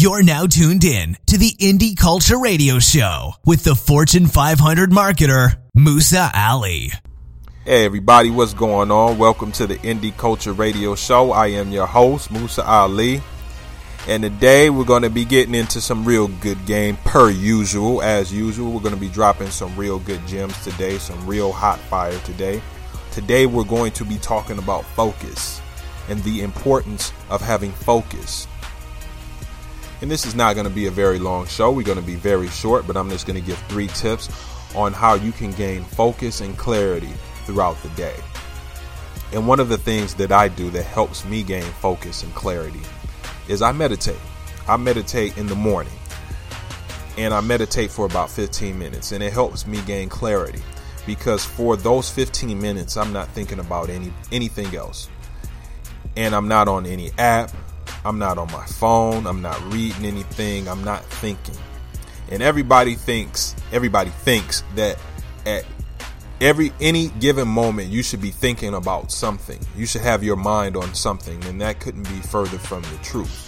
You're now tuned in to the Indie Culture Radio Show with the Fortune 500 marketer, Musa Ali. Hey everybody, what's going on? Welcome to the Indie Culture Radio Show. I am your host, Musa Ali. And today we're going to be getting into some real good game per usual. As usual, we're going to be dropping some real good gems today, some real hot fire today. Today we're going to be talking about focus and the importance of having focus. And this is not going to be a very long show. We're going to be very short, but I'm just going to give three tips on how you can gain focus and clarity throughout the day. And one of the things that I do that helps me gain focus and clarity is I meditate. I meditate in the morning and I meditate for about 15 minutes and it helps me gain clarity because for those 15 minutes I'm not thinking about any anything else. And I'm not on any app, I'm not on my phone, I'm not reading anything, I'm not thinking. And everybody thinks everybody thinks that at every any given moment you should be thinking about something. You should have your mind on something and that couldn't be further from the truth.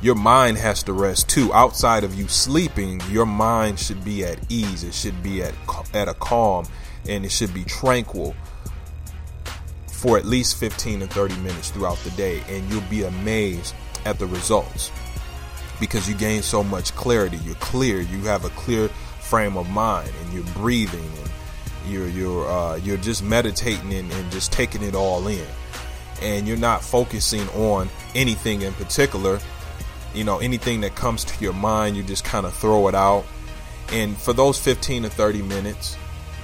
Your mind has to rest too. Outside of you sleeping, your mind should be at ease. It should be at at a calm and it should be tranquil for at least 15 to 30 minutes throughout the day and you'll be amazed at the results because you gain so much clarity. You're clear. You have a clear frame of mind and you're breathing and you're you're uh, you're just meditating and, and just taking it all in. And you're not focusing on anything in particular. You know anything that comes to your mind you just kind of throw it out. And for those 15 to 30 minutes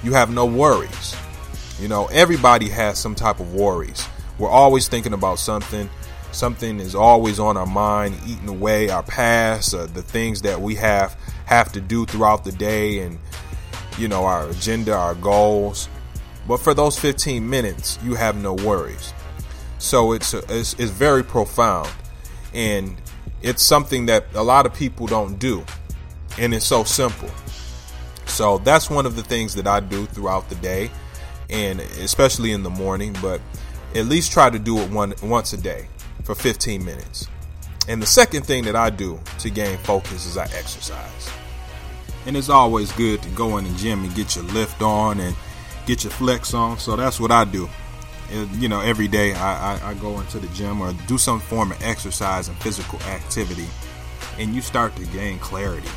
you have no worries you know, everybody has some type of worries. We're always thinking about something. Something is always on our mind, eating away our past, uh, the things that we have have to do throughout the day, and you know our agenda, our goals. But for those 15 minutes, you have no worries. So it's a, it's, it's very profound, and it's something that a lot of people don't do, and it's so simple. So that's one of the things that I do throughout the day and especially in the morning, but at least try to do it one once a day for 15 minutes. And the second thing that I do to gain focus is I exercise. And it's always good to go in the gym and get your lift on and get your flex on. So that's what I do. And, you know, every day I, I, I go into the gym or do some form of exercise and physical activity, and you start to gain clarity.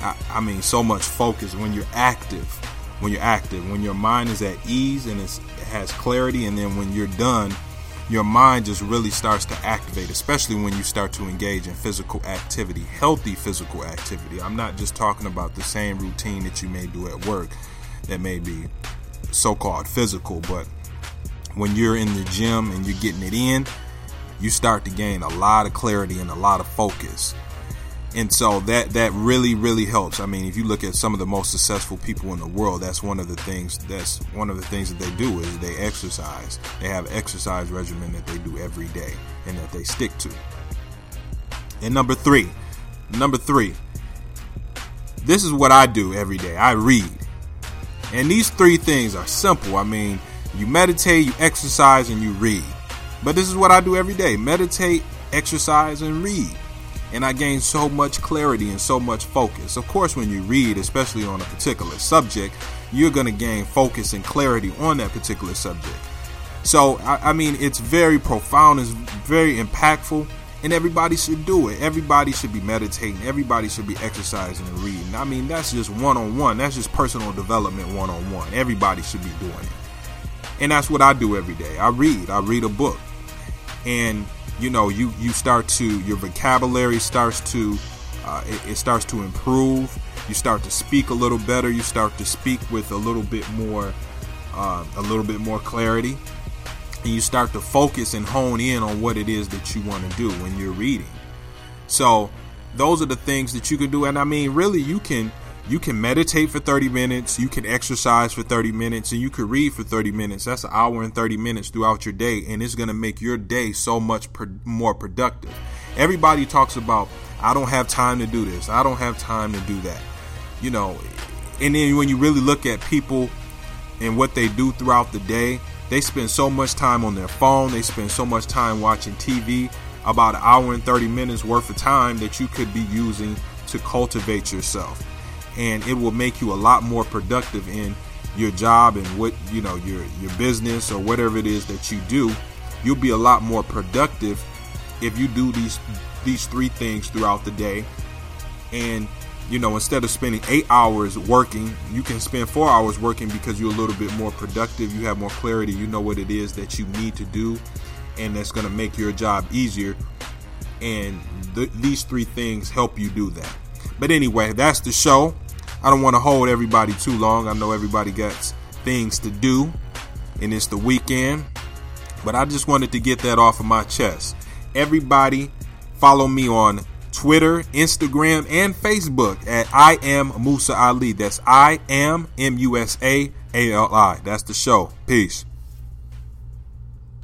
I, I mean, so much focus when you're active when you're active, when your mind is at ease and it has clarity, and then when you're done, your mind just really starts to activate, especially when you start to engage in physical activity, healthy physical activity. I'm not just talking about the same routine that you may do at work that may be so called physical, but when you're in the gym and you're getting it in, you start to gain a lot of clarity and a lot of focus and so that that really really helps. I mean if you look at some of the most successful people in the world that's one of the things that's one of the things that they do is they exercise. They have exercise regimen that they do every day and that they stick to. And number three number three this is what i do every day. I read. And these three things are simple. I mean you meditate you exercise and you read. But this is what i do every day. Meditate exercise and read and I gain so much clarity and so much focus. Of course, when you read, especially on a particular subject, you're going to gain focus and clarity on that particular subject. So, I, I, mean, it's very profound, it's very impactful, and everybody should do it. Everybody should be meditating, everybody should be exercising and reading. I mean, that's just one on one, that's just personal development one on one. Everybody should be doing it. And that's what I do every day. I read, I read a book. And you know you you start to your vocabulary starts to uh, it, it, starts to improve. You start to speak a little better. You start to speak with a little bit more uh, a little bit more clarity. And you start to focus and hone in on what it is that you want to do when you're reading. So those are the things that you can do. And i mean really you can you can meditate for 30 minutes, you can exercise for 30 minutes, and you can read for 30 minutes. That's an hour and 30 minutes throughout your day, and it's going to make your day so much pro- more productive. Everybody talks about, I don't have time to do this, I don't have time to do that. You know, and then when you really look at people and what they do throughout the day, they spend so much time on their phone, they spend so much time watching TV, about an hour and 30 minutes worth of time that you could be using to cultivate yourself. And it will make you a lot more productive in your job and what, you know, your your business or whatever it is that you do. You'll be a lot more productive if you do these these three things throughout the day. And you know, instead of spending eight hours working, you can spend four hours working because you're a little bit more productive. You have more clarity. You know what it is that you need to do, and that's going to make your job easier. And th- these three things help you do that. But anyway, that's the show. I don't want to hold everybody too long. I know everybody got things to do, and it's the weekend. But I just wanted to get that off of my chest. Everybody, follow me on Twitter, Instagram, and Facebook at I am Musa Ali. That's I am M U S A A L I. That's the show. Peace.